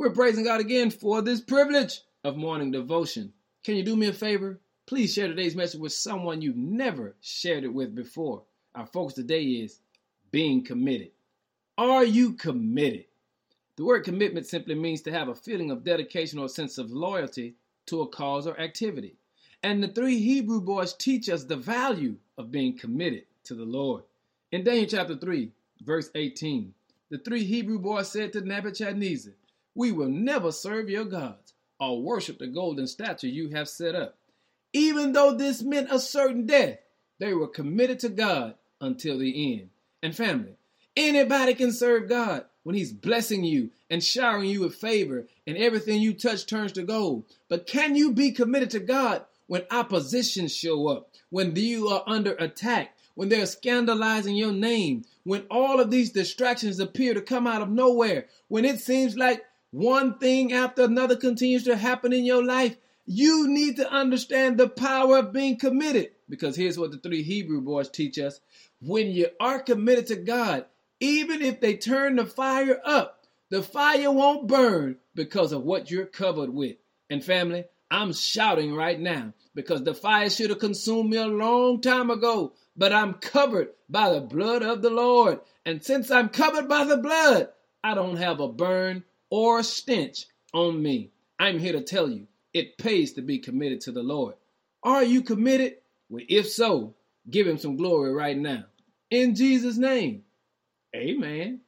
We're praising God again for this privilege of morning devotion. Can you do me a favor? Please share today's message with someone you've never shared it with before. Our focus today is being committed. Are you committed? The word commitment simply means to have a feeling of dedication or a sense of loyalty to a cause or activity. And the three Hebrew boys teach us the value of being committed to the Lord. In Daniel chapter 3, verse 18, the three Hebrew boys said to Nebuchadnezzar, We will never serve your gods or worship the golden statue you have set up. Even though this meant a certain death, they were committed to God until the end. And family, anybody can serve God when He's blessing you and showering you with favor and everything you touch turns to gold. But can you be committed to God when opposition show up, when you are under attack, when they're scandalizing your name, when all of these distractions appear to come out of nowhere, when it seems like one thing after another continues to happen in your life, you need to understand the power of being committed. Because here's what the three Hebrew boys teach us when you are committed to God, even if they turn the fire up, the fire won't burn because of what you're covered with. And family, I'm shouting right now because the fire should have consumed me a long time ago, but I'm covered by the blood of the Lord. And since I'm covered by the blood, I don't have a burn or stench on me. I'm here to tell you it pays to be committed to the Lord. Are you committed? Well, if so, give him some glory right now. In Jesus' name, amen.